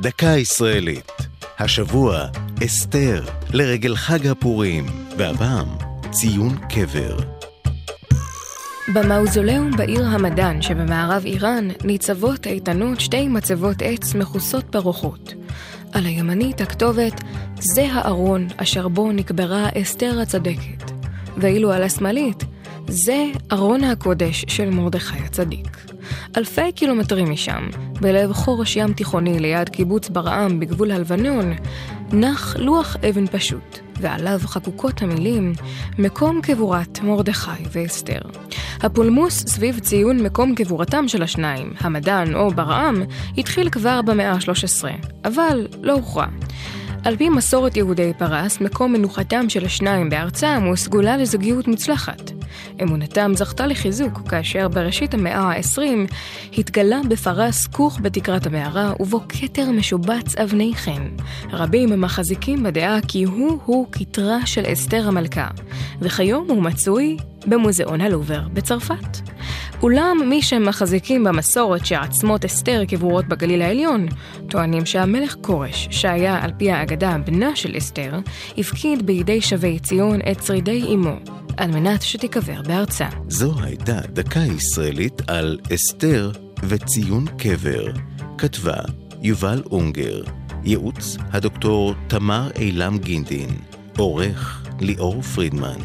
דקה ישראלית. השבוע, אסתר, לרגל חג הפורים, והפעם, ציון קבר. במאוזוליאום בעיר המדאן שבמערב איראן ניצבות איתנות שתי מצבות עץ מכוסות ברוחות. על הימנית הכתובת זה הארון אשר בו נקברה אסתר הצדקת, ואילו על השמאלית זה ארון הקודש של מרדכי הצדיק. אלפי קילומטרים משם, בלב חורש ים תיכוני ליד קיבוץ ברעם בגבול הלבנון, נח לוח אבן פשוט, ועליו חקוקות המילים מקום קבורת מרדכי ואסתר. הפולמוס סביב ציון מקום קבורתם של השניים, המדען או ברעם, התחיל כבר במאה ה-13, אבל לא הוכרע. על פי מסורת יהודי פרס, מקום מנוחתם של השניים בארצם הוא סגולה לזוגיות מוצלחת. אמונתם זכתה לחיזוק כאשר בראשית המאה ה-20 התגלה בפרס כוך בתקרת המערה ובו כתר משובץ אבני חן. רבים מחזיקים בדעה כי הוא-הוא כתרה של אסתר המלכה, וכיום הוא מצוי במוזיאון הלובר בצרפת. אולם מי שמחזיקים במסורת שעצמות אסתר קבורות בגליל העליון, טוענים שהמלך כורש, שהיה על פי האגדה בנה של אסתר, הפקיד בידי שבי ציון את שרידי אמו, על מנת שתיקבר בארצה. זו הייתה דקה ישראלית על אסתר וציון קבר. כתבה יובל אונגר, ייעוץ הדוקטור תמר אילם גינדין, עורך ליאור פרידמן.